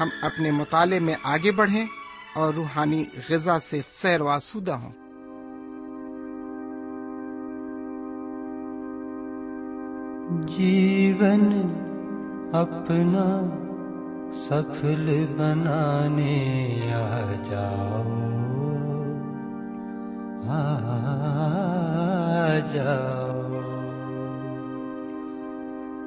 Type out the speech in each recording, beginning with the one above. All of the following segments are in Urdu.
ہم اپنے مطالعے میں آگے بڑھیں اور روحانی غذا سے سیر واسودہ ہوں۔ جیون اپنا سفل بنانے آ جاؤ۔ آ جاؤ۔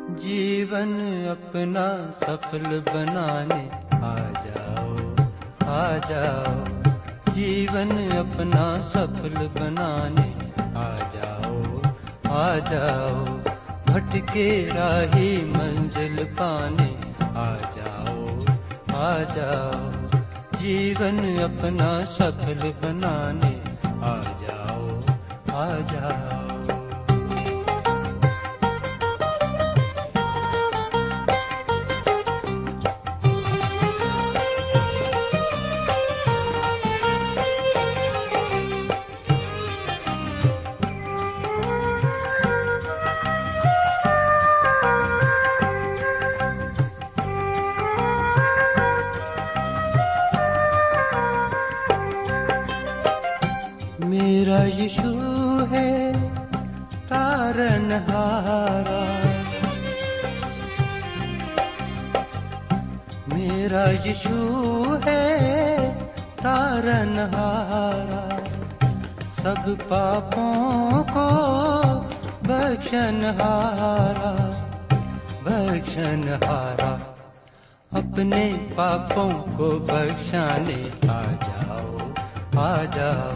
جیون اپنا سفل بنانے، آ جاؤ آ جاؤ۔ جیون اپنا سفل بنانے، آ جاؤ آ جاؤ۔ بھٹکے راہی منزل پانے، آ جاؤ آ جاؤ۔ جیون اپنا سفل بنانے، آ جاؤ آ جاؤ۔ ہارا اپنے پاپوں کو بخشانے آ جاؤ آ جاؤ،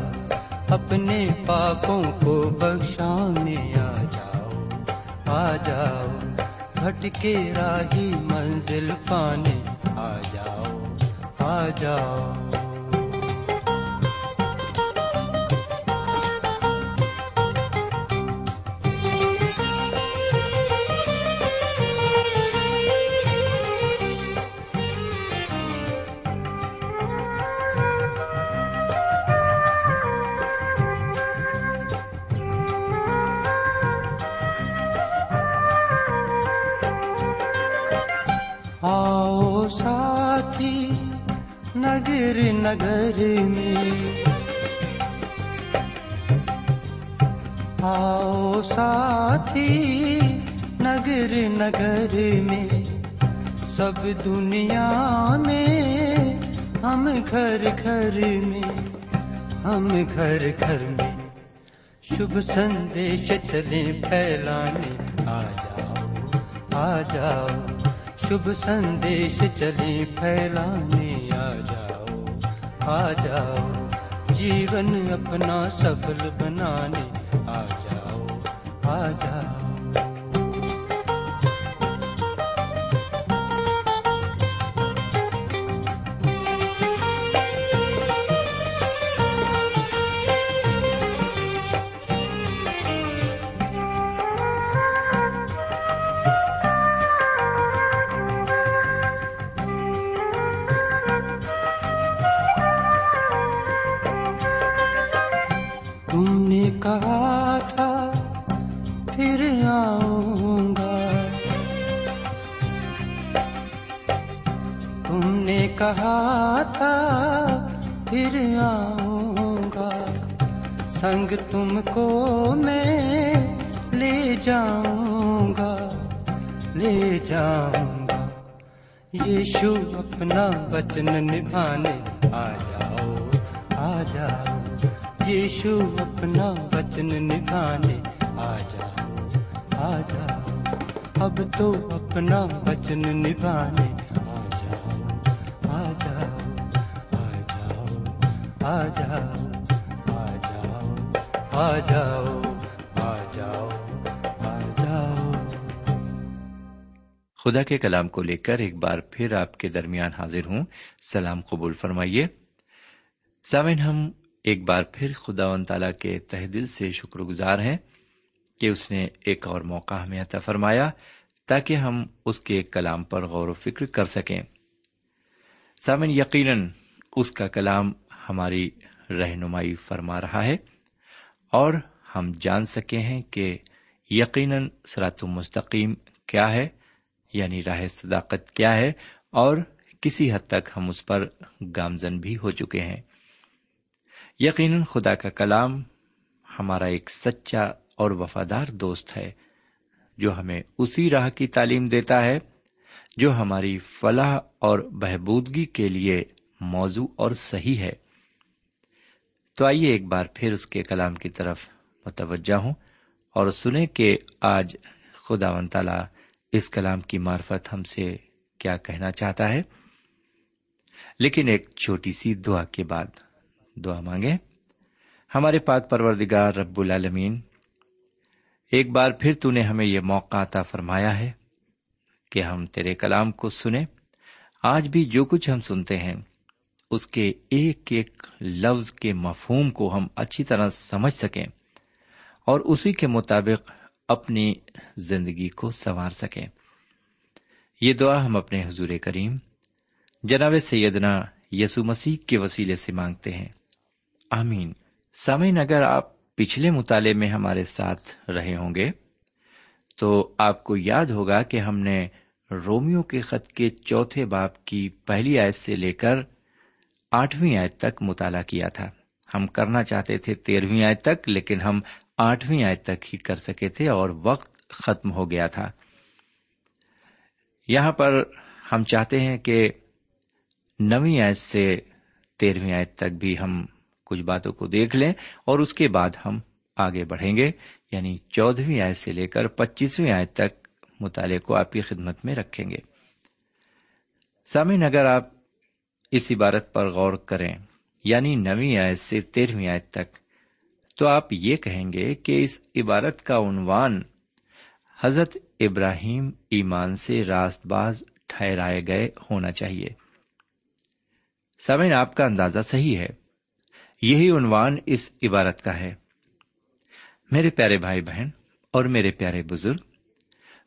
اپنے پاپوں کو بخشانے آ جاؤ آ جاؤ، بھٹکے راہی منزل پانے آ جاؤ آ جاؤ۔ آؤ ساتھی، نگر نگر میں، سب دنیا میں، ہم گھر گھر میں، ہم گھر گھر میں۔ شبھ سندیش چلیں پھیلانے، آ جاؤ آ جاؤ۔ شبھ سندیش چلیں پھیلانے، آ جاؤ آ جاؤ۔ جیون اپنا سفل بنانے، آ جاؤ۔ آ جاؤ تم نے کہا تھا پھر آؤں گا۔ تم نے کہا تھا، پھر آؤں گا۔ سنگ تم کو میں لے جاؤں گا، لے جاؤں گا۔ یشو اپنا وچن نبھانے آ جاؤ آ جاؤ۔ یشو اپنا وچن نبھانے آ جاؤ۔ آ جاؤ اب تو اپنا وچن نبھانے۔ آ جاؤ آ جاؤ آ جاؤ آ جاؤ آ جاؤ آ جاؤ آ جاؤ آ جاؤ خدا کے کلام کو لے کر ایک بار پھر آپ کے درمیان حاضر ہوں۔ سلام قبول فرمائیے۔ سامن ہم ایک بار پھر خدا و تعالی کے تہ دل سے شکر گزار ہیں۔ کہ اس نے ایک اور موقع ہمیں عطا فرمایا تاکہ ہم اس کے کلام پر غور و فکر کر سکیں۔ سامن یقیناً اس کا کلام ہماری رہنمائی فرما رہا ہے اور ہم جان سکے ہیں کہ یقیناً سرات مستقیم کیا ہے یعنی راہ صداقت کیا ہے اور کسی حد تک ہم اس پر گامزن بھی ہو چکے ہیں۔ یقیناً خدا کا کلام ہمارا ایک سچا اور وفادار دوست ہے، جو ہمیں اسی راہ کی تعلیم دیتا ہے، جو ہماری فلاح اور بہبودگی کے لیے موضوع اور صحیح ہے۔ تو آئیے ایک بار پھر اس کے کلام کی طرف متوجہ ہوں اور سنیں کہ آج خدا و تعالی اس کلام کی معرفت ہم سے کیا کہنا چاہتا ہے۔ لیکن ایک چھوٹی سی دعا کے بعد دعا مانگے ہمارے پاک پروردگار رب العالمین ایک بار پھر تو نے ہمیں یہ موقع عطا فرمایا ہے کہ ہم تیرے کلام کو سنیں۔ آج بھی جو کچھ ہم سنتے ہیں، اس کے ایک ایک لفظ کے مفہوم کو ہم اچھی طرح سمجھ سکیں اور اسی کے مطابق اپنی زندگی کو سنوار سکیں۔ یہ دعا ہم اپنے حضور کریم، جناب سیدنا یسو مسیح کے وسیلے سے مانگتے ہیں۔ آمین۔ سامعین، اگر آپ پچھلے مطالعے میں ہمارے ساتھ رہے ہوں گے۔ تو آپ کو یاد ہوگا کہ ہم نے رومیو کے خط کے چوتھے باپ کی پہلی آیت سے لے کر آٹھویں آیت تک مطالعہ کیا تھا۔ ہم کرنا چاہتے تھے تیرہویں آیت تک، لیکن ہم آٹھویں آیت تک ہی کر سکے تھے اور وقت ختم ہو گیا تھا۔ یہاں پر ہم چاہتے ہیں کہ نویں آیت سے تیرہویں آیت تک بھی ہم کچھ باتوں کو دیکھ لیں اور اس کے بعد ہم آگے بڑھیں گے۔ یعنی چودہویں آیت سے لے کر پچیسویں آیت تک مطالعے کو آپ کی خدمت میں رکھیں گے۔ سامعین، اگر آپ اس عبارت پر غور کریں یعنی نویں آیت سے تیرہویں آیت تک، تو آپ یہ کہیں گے کہ اس عبارت کا عنوان حضرت ابراہیم ایمان سے راست باز ٹھہرائے گئے ہونا چاہیے۔ سمین آپ کا اندازہ صحیح ہے۔ یہی عنوان اس عبارت کا ہے۔ میرے پیارے بھائی بہن اور میرے پیارے بزرگ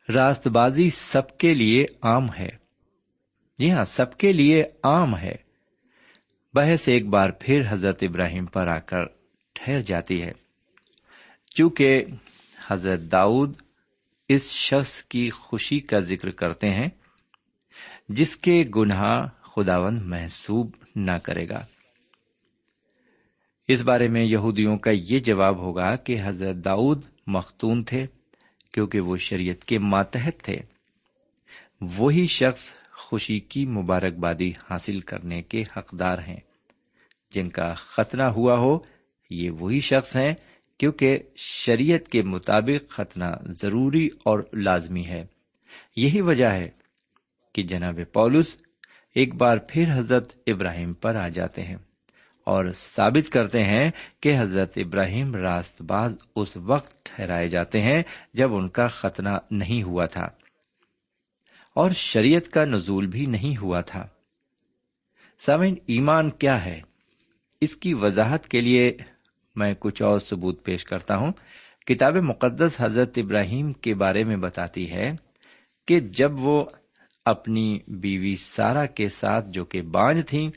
راست بازی سب کے لیے عام ہے۔ جی ہاں سب کے لیے عام ہے۔ بحث ایک بار پھر حضرت ابراہیم پر آ کر ٹھہر جاتی ہے۔ چونکہ حضرت داؤد اس شخص کی خوشی کا ذکر کرتے ہیں، جس کے گناہ خداون محسوب نہ کرے گا۔ اس بارے میں یہودیوں کا یہ جواب ہوگا کہ حضرت داؤد مختون تھے کیونکہ وہ شریعت کے ماتحت تھے۔ وہی شخص خوشی کی مبارکبادی حاصل کرنے کے حقدار ہیں۔ جن کا ختنہ ہوا ہو، یہ وہی شخص ہیں کیونکہ شریعت کے مطابق ختنہ ضروری اور لازمی ہے۔ یہی وجہ ہے کہ جناب پولس ایک بار پھر حضرت ابراہیم پر آ جاتے ہیں۔ اور ثابت کرتے ہیں کہ حضرت ابراہیم راست باز اس وقت ٹھہرائے جاتے ہیں جب ان کا ختنہ نہیں ہوا تھا۔ اور شریعت کا نزول بھی نہیں ہوا تھا۔ سامن ایمان کیا ہے؟ اس کی وضاحت کے لیے میں کچھ اور ثبوت پیش کرتا ہوں۔ کتاب مقدس حضرت ابراہیم کے بارے میں بتاتی ہے کہ جب وہ اپنی بیوی سارا کے ساتھ جو کہ بانج تھیں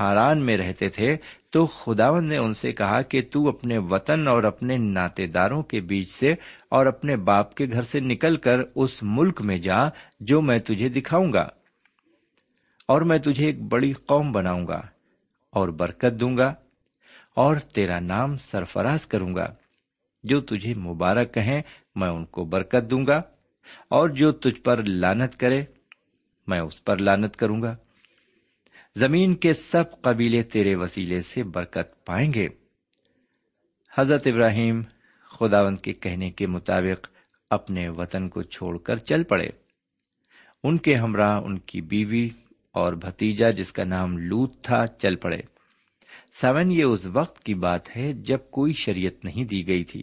ہاران میں رہتے تھے، تو خداون نے ان سے کہا کہ تو اپنے وطن اور اپنے ناطے داروں کے بیچ سے اور اپنے باپ کے گھر سے نکل کر اس ملک میں جا، جو میں تجھے دکھاؤں گا۔ اور میں تجھے ایک بڑی قوم بناؤں گا اور برکت دوں گا اور تیرا نام سرفراز کروں گا۔ جو تجھے مبارک کہیں، میں ان کو برکت دوں گا اور جو تجھ پر لانت کرے، میں اس پر لانت کروں گا۔ زمین کے سب قبیلے تیرے وسیلے سے برکت پائیں گے۔ حضرت ابراہیم خداوند کے کہنے کے مطابق اپنے وطن کو چھوڑ کر چل پڑے۔ ان کے ہمراہ ان کی بیوی اور بھتیجا جس کا نام لوت تھا چل پڑے۔ سیون یہ اس وقت کی بات ہے جب کوئی شریعت نہیں دی گئی تھی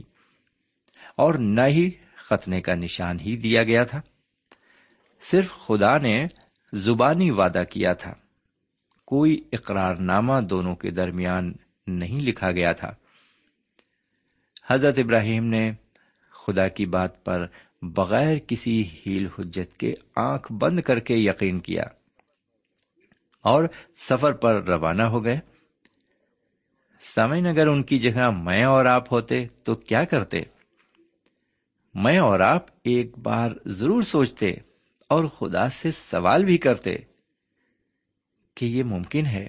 اور نہ ہی ختنے کا نشان ہی دیا گیا تھا۔ صرف خدا نے زبانی وعدہ کیا تھا۔ کوئی اقرار نامہ دونوں کے درمیان نہیں لکھا گیا تھا۔ حضرت ابراہیم نے خدا کی بات پر بغیر کسی ہیل حجت کے آنکھ بند کر کے یقین کیا اور سفر پر روانہ ہو گئے۔ سمین اگر ان کی جگہ میں اور آپ ہوتے تو کیا کرتے؟ میں اور آپ ایک بار ضرور سوچتے اور خدا سے سوال بھی کرتے۔ کہ یہ ممکن ہے۔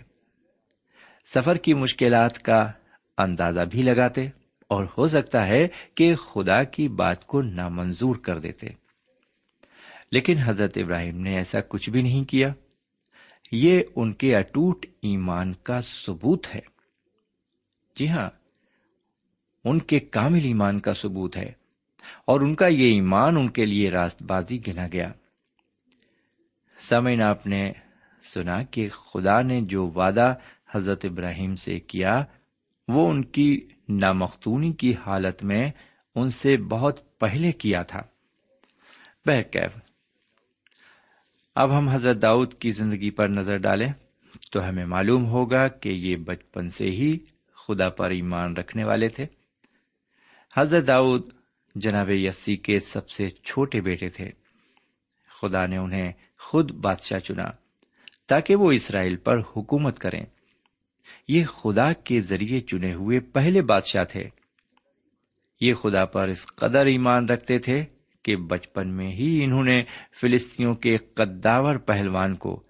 سفر کی مشکلات کا اندازہ بھی لگاتے اور ہو سکتا ہے کہ خدا کی بات کو نامنظور کر دیتے۔ لیکن حضرت ابراہیم نے ایسا کچھ بھی نہیں کیا۔ یہ ان کے اٹوٹ ایمان کا ثبوت ہے۔ جی ہاں ان کے کامل ایمان کا ثبوت ہے اور ان کا یہ ایمان ان کے لیے راست بازی گنا گیا۔ سمین آپ نے سنا کہ خدا نے جو وعدہ حضرت ابراہیم سے کیا، وہ ان کی نامختونی کی حالت میں ان سے بہت پہلے کیا تھا۔ بہکیف اب ہم حضرت داؤد کی زندگی پر نظر ڈالیں تو ہمیں معلوم ہوگا کہ یہ بچپن سے ہی خدا پر ایمان رکھنے والے تھے۔ حضرت داؤد جناب یسی کے سب سے چھوٹے بیٹے تھے۔ خدا نے انہیں خود بادشاہ چنا۔ تاکہ وہ اسرائیل پر حکومت کریں۔ یہ خدا کے ذریعے چنے ہوئے پہلے بادشاہ تھے۔ یہ خدا پر اس قدر ایمان رکھتے تھے کہ بچپن میں ہی انہوں نے فلسطینوں کے قداور پہلوان کو،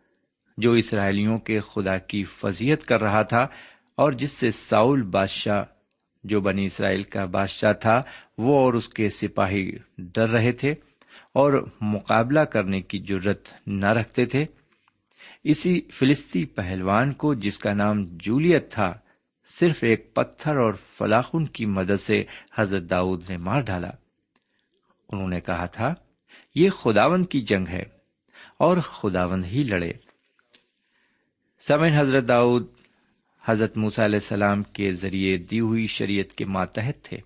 جو اسرائیلیوں کے خدا کی فضیت کر رہا تھا اور جس سے ساؤل بادشاہ، جو بنی اسرائیل کا بادشاہ تھا، وہ اور اس کے سپاہی ڈر رہے تھے اور مقابلہ کرنے کی ضرورت نہ رکھتے تھے۔ اسی فلسطی پہلوان کو جس کا نام جولیت تھا، صرف ایک پتھر اور فلاخن کی مدد سے حضرت داؤد نے مار ڈالا۔ انہوں نے کہا تھا، یہ خداون کی جنگ ہے اور خداون ہی لڑے۔ سمن حضرت داؤد حضرت موسیٰ علیہ السلام کے ذریعے دی ہوئی شریعت کے ماتحت تھے۔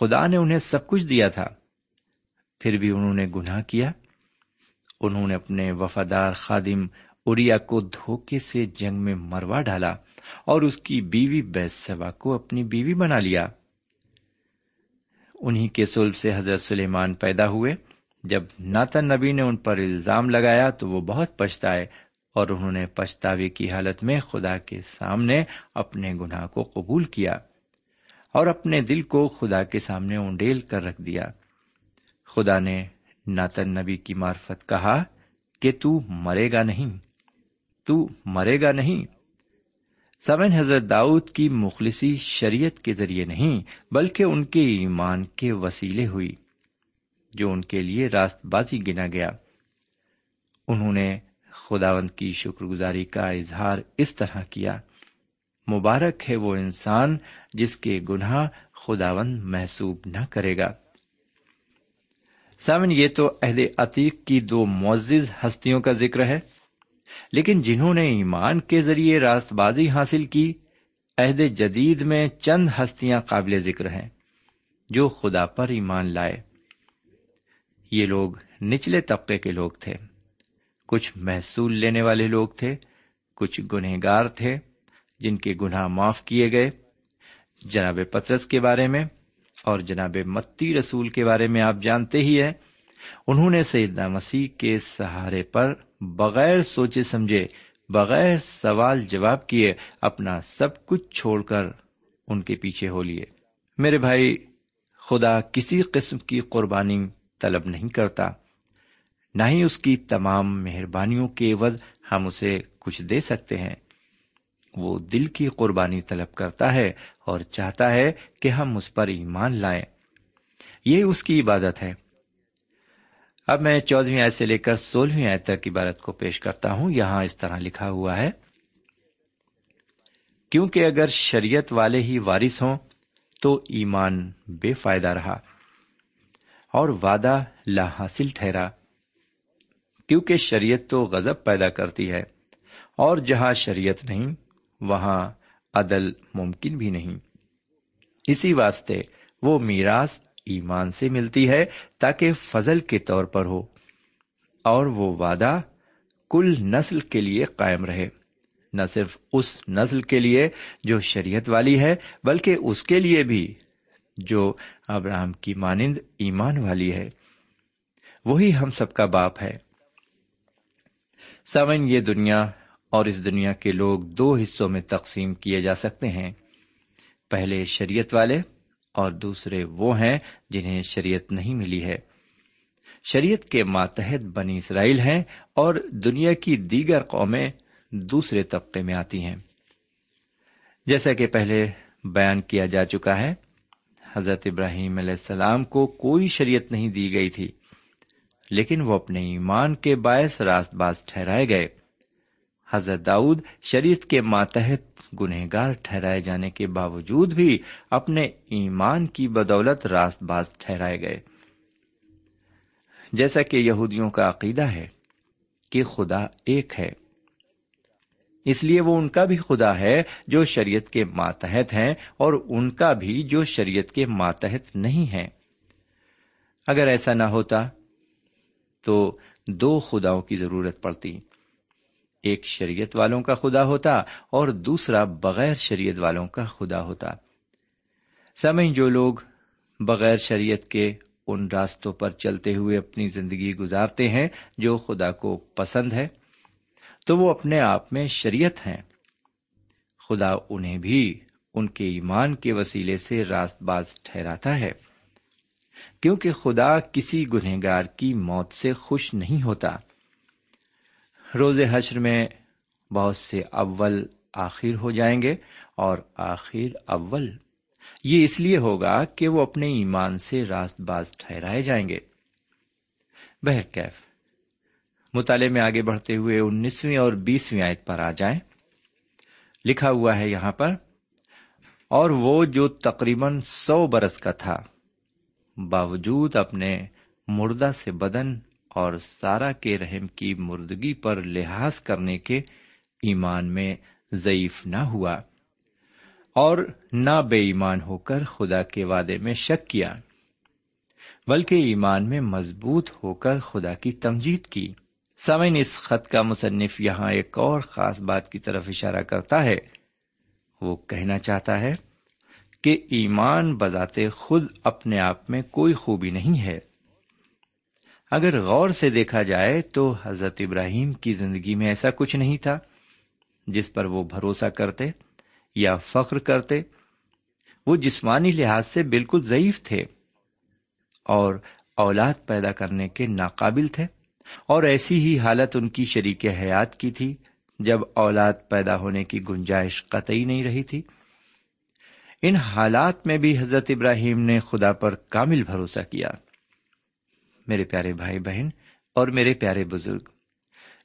خدا نے انہیں سب کچھ دیا تھا، پھر بھی انہوں نے گناہ کیا۔ انہوں نے اپنے وفادار خادم اریا کو دھوکے سے جنگ میں مروا ڈالا اور اس کی بیوی بیس سوا کو اپنی بیوی بنا لیا۔ انہی کے سلب سے حضرت سلیمان پیدا ہوئے۔ جب ناتن نبی نے ان پر الزام لگایا تو وہ بہت پچھتائے اور انہوں نے پچھتاوے کی حالت میں خدا کے سامنے اپنے گناہ کو قبول کیا اور اپنے دل کو خدا کے سامنے اونڈیل کر رکھ دیا۔ خدا نے ناتن نبی کی مارفت کہا کہ تو مرے گا نہیں، تو مرے گا نہیں۔ سمن حضرت داؤد کی مخلصی شریعت کے ذریعے نہیں، بلکہ ان کے ایمان کے وسیلے ہوئی، جو ان کے لیے راست بازی گنا گیا۔ انہوں نے خداوند کی شکر گزاری کا اظہار اس طرح کیا، مبارک ہے وہ انسان جس کے گناہ خداوند محسوب نہ کرے گا۔ سامن، یہ تو عہد عتیق کی دو معزز ہستیوں کا ذکر ہے۔ لیکن جنہوں نے ایمان کے ذریعے راست بازی حاصل کی عہد جدید میں چند ہستیاں قابل ذکر ہیں جو خدا پر ایمان لائے۔ یہ لوگ نچلے طبقے کے لوگ تھے۔ کچھ محصول لینے والے لوگ تھے، کچھ گنہگار تھے، جن کے گناہ معاف کیے گئے۔ جناب پترس کے بارے میں اور جناب متی رسول کے بارے میں آپ جانتے ہی ہیں۔ انہوں نے سیدنا مسیح کے سہارے پر بغیر سوچے سمجھے، بغیر سوال جواب کیے اپنا سب کچھ چھوڑ کر ان کے پیچھے ہو لیے۔ میرے بھائی، خدا کسی قسم کی قربانی طلب نہیں کرتا۔ نہ ہی اس کی تمام مہربانیوں کے عوض ہم اسے کچھ دے سکتے ہیں۔ وہ دل کی قربانی طلب کرتا ہے اور چاہتا ہے کہ ہم اس پر ایمان لائیں۔ یہ اس کی عبادت ہے۔ اب میں چودہویں آیت سے لے کر سولہویں آیت تک عبارت کو پیش کرتا ہوں۔ یہاں اس طرح لکھا ہوا ہے۔ کیونکہ اگر شریعت والے ہی وارث ہوں تو ایمان بے فائدہ رہا اور وعدہ لا حاصل ٹھہرا۔ کیونکہ شریعت تو غضب پیدا کرتی ہے اور جہاں شریعت نہیں وہاں عدل ممکن بھی نہیں۔ اسی واسطے وہ میراث ایمان سے ملتی ہے تاکہ فضل کے طور پر ہو اور وہ وعدہ کل نسل کے لیے قائم رہے۔ نہ صرف اس نسل کے لیے جو شریعت والی ہے، بلکہ اس کے لیے بھی جو ابراہم کی مانند ایمان والی ہے۔ وہی ہم سب کا باپ ہے۔ سمن یہ دنیا اور اس دنیا کے لوگ دو حصوں میں تقسیم کیے جا سکتے ہیں۔ پہلے شریعت والے اور دوسرے وہ ہیں جنہیں شریعت نہیں ملی ہے۔ شریعت کے ماتحت بنی اسرائیل ہیں اور دنیا کی دیگر قومیں دوسرے طبقے میں آتی ہیں۔ جیسا کہ پہلے بیان کیا جا چکا ہے، حضرت ابراہیم علیہ السلام کو کوئی شریعت نہیں دی گئی تھی، لیکن وہ اپنے ایمان کے باعث راست باز ٹھہرائے گئے۔ حضرت داؤد شریعت کے ماتحت گنہگار ٹھہرائے جانے کے باوجود بھی اپنے ایمان کی بدولت راست باز ٹھہرائے گئے۔ جیسا کہ یہودیوں کا عقیدہ ہے کہ خدا ایک ہے۔ اس لیے وہ ان کا بھی خدا ہے جو شریعت کے ماتحت ہیں اور ان کا بھی جو شریعت کے ماتحت نہیں ہے اگر ایسا نہ ہوتا تو دو خداؤں کی ضرورت پڑتی۔ ایک شریعت والوں کا خدا ہوتا اور دوسرا بغیر شریعت والوں کا خدا ہوتا۔ سمجھ جو لوگ بغیر شریعت کے ان راستوں پر چلتے ہوئے اپنی زندگی گزارتے ہیں جو خدا کو پسند ہے، تو وہ اپنے آپ میں شریعت ہیں۔ خدا انہیں بھی ان کے ایمان کے وسیلے سے راست باز ٹھہراتا ہے، کیونکہ خدا کسی گنہگار کی موت سے خوش نہیں ہوتا۔ روز حشر میں بہت سے اول آخر ہو جائیں گے اور آخر اول۔ یہ اس لیے ہوگا کہ وہ اپنے ایمان سے راست باز ٹھہرائے جائیں گے۔ بہرکیف مطالعے میں آگے بڑھتے ہوئے انیسویں اور بیسویں آیت پر آ جائیں۔ لکھا ہوا ہے یہاں پر، اور وہ جو تقریباً سو برس کا تھا، باوجود اپنے مردہ سے بدن اور سارا کے رحم کی مردگی پر لحاظ کرنے کے ایمان میں ضعیف نہ ہوا اور نہ بے ایمان ہو کر خدا کے وعدے میں شک کیا، بلکہ ایمان میں مضبوط ہو کر خدا کی تمجید کی۔ سمن اس خط کا مصنف یہاں ایک اور خاص بات کی طرف اشارہ کرتا ہے۔ وہ کہنا چاہتا ہے کہ ایمان بذات خود اپنے آپ میں کوئی خوبی نہیں ہے۔ اگر غور سے دیکھا جائے تو حضرت ابراہیم کی زندگی میں ایسا کچھ نہیں تھا جس پر وہ بھروسہ کرتے یا فخر کرتے۔ وہ جسمانی لحاظ سے بالکل ضعیف تھے اور اولاد پیدا کرنے کے ناقابل تھے۔ اور ایسی ہی حالت ان کی شریک حیات کی تھی جب اولاد پیدا ہونے کی گنجائش قطعی نہیں رہی تھی۔ ان حالات میں بھی حضرت ابراہیم نے خدا پر کامل بھروسہ کیا۔ میرے پیارے بھائی بہن اور میرے پیارے بزرگ،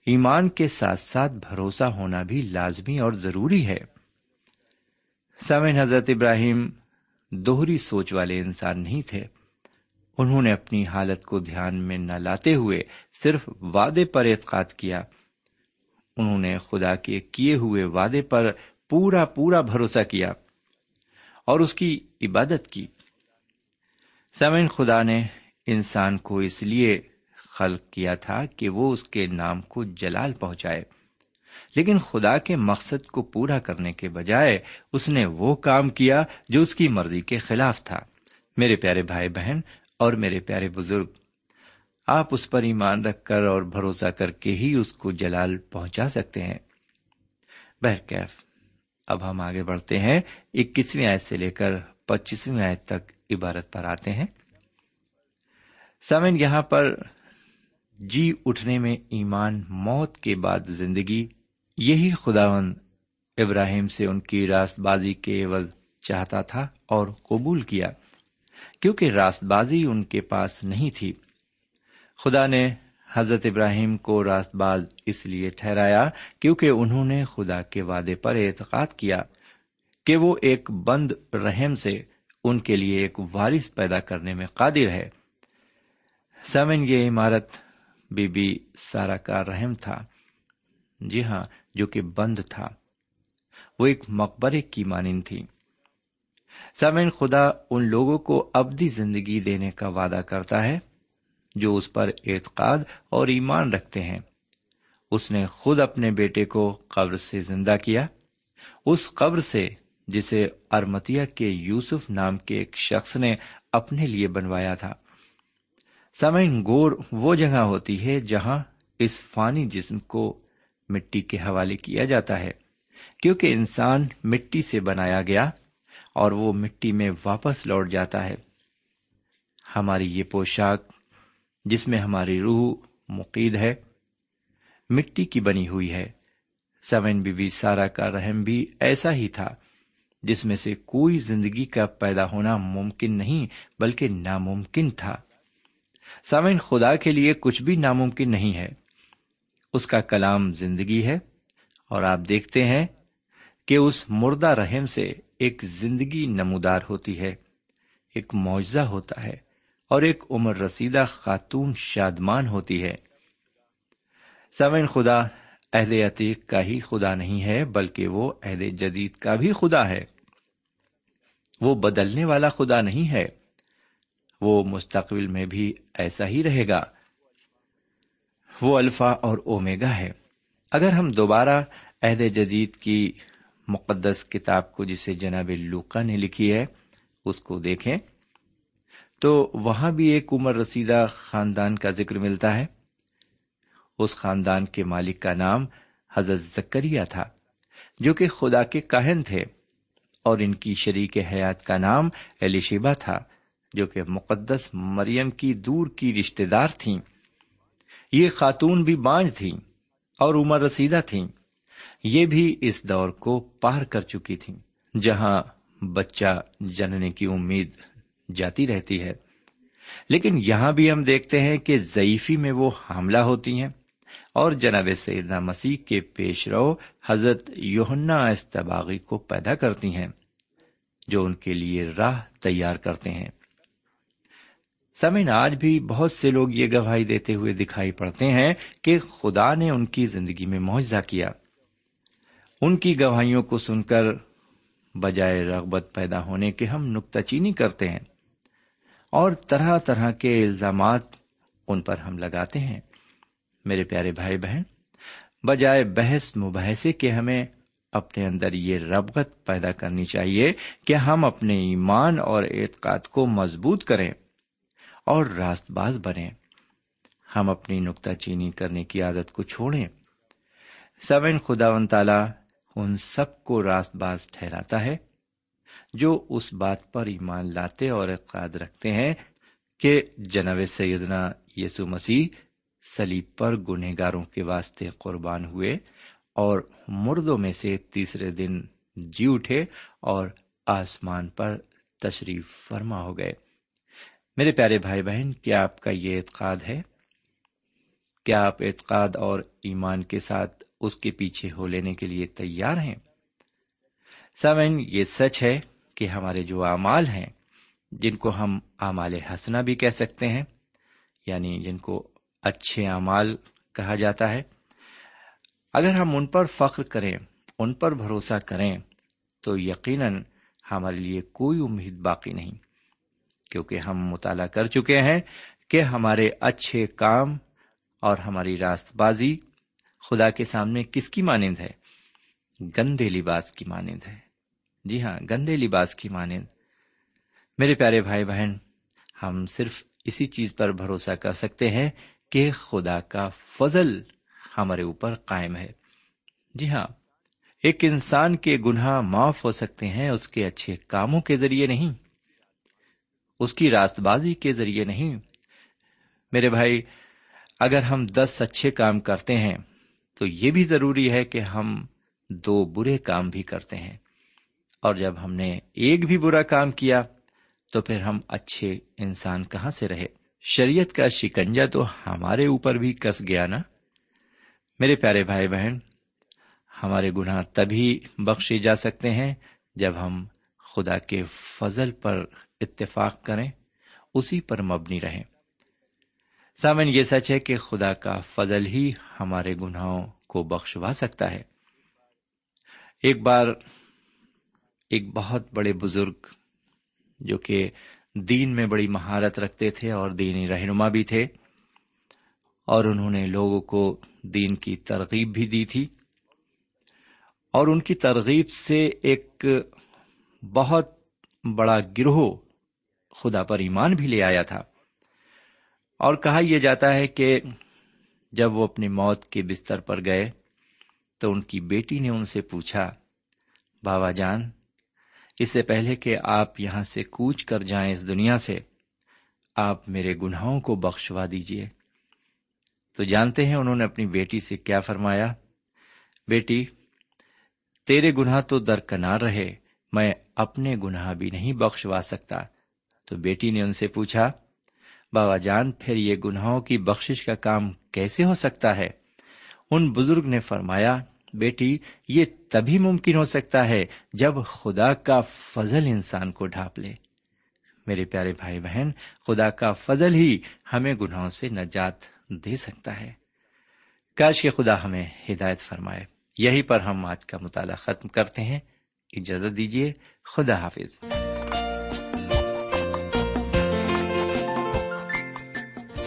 ایمان کے ساتھ ساتھ بھروسہ ہونا بھی لازمی اور ضروری ہے۔ سمن حضرت ابراہیم دوہری سوچ والے انسان نہیں تھے۔ انہوں نے اپنی حالت کو دھیان میں نہ لاتے ہوئے صرف وعدے پر اعتقاد کیا۔ انہوں نے خدا کے کیے ہوئے وعدے پر پورا پورا بھروسہ کیا اور اس کی عبادت کی۔ سمن خدا نے انسان کو اس لیے خلق کیا تھا کہ وہ اس کے نام کو جلال پہنچائے۔ لیکن خدا کے مقصد کو پورا کرنے کے بجائے اس نے وہ کام کیا جو اس کی مرضی کے خلاف تھا۔ میرے پیارے بھائی بہن اور میرے پیارے بزرگ، آپ اس پر ایمان رکھ کر اور بھروسہ کر کے ہی اس کو جلال پہنچا سکتے ہیں۔ بہرکیف، اب ہم آگے بڑھتے ہیں۔ اکیسویں آیت سے لے کر پچیسویں آیت تک عبارت پر آتے ہیں۔ سمن یہاں پر جی اٹھنے میں ایمان، موت کے بعد زندگی، یہی خداون ابراہیم سے ان کی راست بازی کے عوض چاہتا تھا اور قبول کیا، کیونکہ راست بازی ان کے پاس نہیں تھی۔ خدا نے حضرت ابراہیم کو راست باز اس لیے ٹھہرایا کیونکہ انہوں نے خدا کے وعدے پر اعتقاد کیا کہ وہ ایک بند رحم سے ان کے لیے ایک وارث پیدا کرنے میں قادر ہے۔ سمن یہ عمارت بی بی سارا کا رحم تھا۔ جی ہاں جو کہ بند تھا۔ وہ ایک مقبرے کی مانند تھی۔ سمن خدا ان لوگوں کو ابدی زندگی دینے کا وعدہ کرتا ہے، جو اس پر اعتقاد اور ایمان رکھتے ہیں۔ اس نے خود اپنے بیٹے کو قبر سے زندہ کیا۔ اس قبر سے، جسے ارمتیا کے یوسف نام کے ایک شخص نے اپنے لیے بنوایا تھا۔ سمین گور وہ جگہ ہوتی ہے جہاں اس فانی جسم کو مٹی کے حوالے کیا جاتا ہے، کیونکہ انسان مٹی سے بنایا گیا اور وہ مٹی میں واپس لوٹ جاتا ہے۔ ہماری یہ پوشاک جس میں ہماری روح مقید ہے، مٹی کی بنی ہوئی ہے۔ سمن بی بی سارا کا رحم بھی ایسا ہی تھا جس میں سے کوئی زندگی کا پیدا ہونا ممکن نہیں، بلکہ ناممکن تھا۔ سامن خدا کے لیے کچھ بھی ناممکن نہیں ہے۔ اس کا کلام زندگی ہے اور آپ دیکھتے ہیں کہ اس مردہ رحم سے ایک زندگی نمودار ہوتی ہے، ایک معاوضہ ہوتا ہے اور ایک عمر رسیدہ خاتون شادمان ہوتی ہے۔ سمن خدا عہد عتیق کا ہی خدا نہیں ہے، بلکہ وہ عہد جدید کا بھی خدا ہے۔ وہ بدلنے والا خدا نہیں ہے۔ وہ مستقبل میں بھی ایسا ہی رہے گا۔ وہ الفا اور اومیگا ہے۔ اگر ہم دوبارہ عہد جدید کی مقدس کتاب کو جسے جناب لوکا نے لکھی ہے، اس کو دیکھیں تو وہاں بھی ایک عمر رسیدہ خاندان کا ذکر ملتا ہے۔ اس خاندان کے مالک کا نام حضرت زکریہ تھا، جو کہ خدا کے کاہن تھے اور ان کی شریک حیات کا نام ایلیشیبا تھا۔ جو کہ مقدس مریم کی دور کی رشتے دار تھیں۔ یہ خاتون بھی بانج تھیں اور عمر رسیدہ تھیں۔ یہ بھی اس دور کو پار کر چکی تھیں، جہاں بچہ جننے کی امید جاتی رہتی ہے۔ لیکن یہاں بھی ہم دیکھتے ہیں کہ ضعیفی میں وہ حاملہ ہوتی ہیں۔ اور جناب سیدنا مسیح کے پیش رو حضرت یوہنا استباغی کو پیدا کرتی ہیں، جو ان کے لیے راہ تیار کرتے ہیں۔ سمین آج بھی بہت سے لوگ یہ گواہی دیتے ہوئے دکھائی پڑتے ہیں کہ خدا نے ان کی زندگی میں معاوضہ کیا۔ ان کی گواہیوں کو سن کر بجائے رغبت پیدا ہونے کے ہم نکتہ چینی کرتے ہیں اور طرح طرح کے الزامات ان پر ہم لگاتے ہیں۔ میرے پیارے بھائی بہن، بجائے بحث مباحثے کے ہمیں اپنے اندر یہ ربغت پیدا کرنی چاہیے کہ ہم اپنے ایمان اور اعتقاد کو مضبوط کریں۔ اور راست باز بنے ہم اپنی نکتہ چینی کرنے کی عادت کو چھوڑیں۔ سوین خدا و تعالی ان سب کو راست باز ٹھہراتا ہے جو اس بات پر ایمان لاتے اور اعتقاد رکھتے ہیں کہ جناب سیدنا یسو مسیح سلیب پر گنہ گاروں کے واسطے قربان ہوئے اور مردوں میں سے تیسرے دن جی اٹھے اور آسمان پر تشریف فرما ہو گئے۔ میرے پیارے بھائی بہن، کیا آپ کا یہ اعتقاد ہے؟ کیا آپ اعتقاد اور ایمان کے ساتھ اس کے پیچھے ہو لینے کے لیے تیار ہیں؟ سمن یہ سچ ہے کہ ہمارے جو اعمال ہیں، جن کو ہم اعمال ہسنا بھی کہہ سکتے ہیں یعنی جن کو اچھے اعمال کہا جاتا ہے، اگر ہم ان پر فخر کریں، ان پر بھروسہ کریں، تو یقیناً ہمارے لیے کوئی امید باقی نہیں۔ کیونکہ ہم مطالعہ کر چکے ہیں کہ ہمارے اچھے کام اور ہماری راست بازی خدا کے سامنے کس کی مانند ہے؟ گندے لباس کی مانند ہے۔ جی ہاں گندے لباس کی مانند۔ میرے پیارے بھائی بہن، ہم صرف اسی چیز پر بھروسہ کر سکتے ہیں کہ خدا کا فضل ہمارے اوپر قائم ہے۔ جی ہاں ایک انسان کے گناہ معاف ہو سکتے ہیں اس کے اچھے کاموں کے ذریعے نہیں۔ اس کی راست بازی کے ذریعے نہیں۔ میرے بھائی، اگر ہم دس اچھے کام کرتے ہیں، تو یہ بھی ضروری ہے کہ ہم دو برے کام بھی کرتے ہیں۔ اور جب ہم نے ایک بھی برا کام کیا، تو پھر ہم اچھے انسان کہاں سے رہے؟ شریعت کا شکنجا تو ہمارے اوپر بھی کس گیا نا؟ میرے پیارے بھائی بہن، ہمارے گناہ تبھی بخشے جا سکتے ہیں جب ہم خدا کے فضل پر اتفاق کریں، اسی پر مبنی رہیں۔ سامن یہ سچ ہے کہ خدا کا فضل ہی ہمارے گناہوں کو بخشوا سکتا ہے۔ ایک بار ایک بہت بڑے بزرگ جو کہ دین میں بڑی مہارت رکھتے تھے اور دینی رہنما بھی تھے، اور انہوں نے لوگوں کو دین کی ترغیب بھی دی تھی۔ اور ان کی ترغیب سے ایک بہت بڑا گروہ خدا پر ایمان بھی لے آیا تھا۔ اور کہا یہ جاتا ہے کہ جب وہ اپنی موت کے بستر پر گئے تو ان کی بیٹی نے ان سے پوچھا، بابا جان، اس سے پہلے کہ آپ یہاں سے کوچ کر جائیں اس دنیا سے، آپ میرے گناہوں کو بخشوا دیجیے تو جانتے ہیں انہوں نے اپنی بیٹی سے کیا فرمایا، بیٹی، تیرے گناہ تو درکنار رہے، میں اپنے گناہ بھی نہیں بخشوا سکتا۔ تو بیٹی نے ان سے پوچھا، بابا جان، پھر یہ گناہوں کی بخشش کا کام کیسے ہو سکتا ہے؟ ان بزرگ نے فرمایا، بیٹی، یہ تبھی ممکن ہو سکتا ہے جب خدا کا فضل انسان کو ڈھانپ لے۔ میرے پیارے بھائی بہن، خدا کا فضل ہی ہمیں گناہوں سے نجات دے سکتا ہے۔ کاش کے خدا ہمیں ہدایت فرمائے۔ یہی پر ہم آج کا مطالعہ ختم کرتے ہیں۔ اجازت دیجیے خدا حافظ۔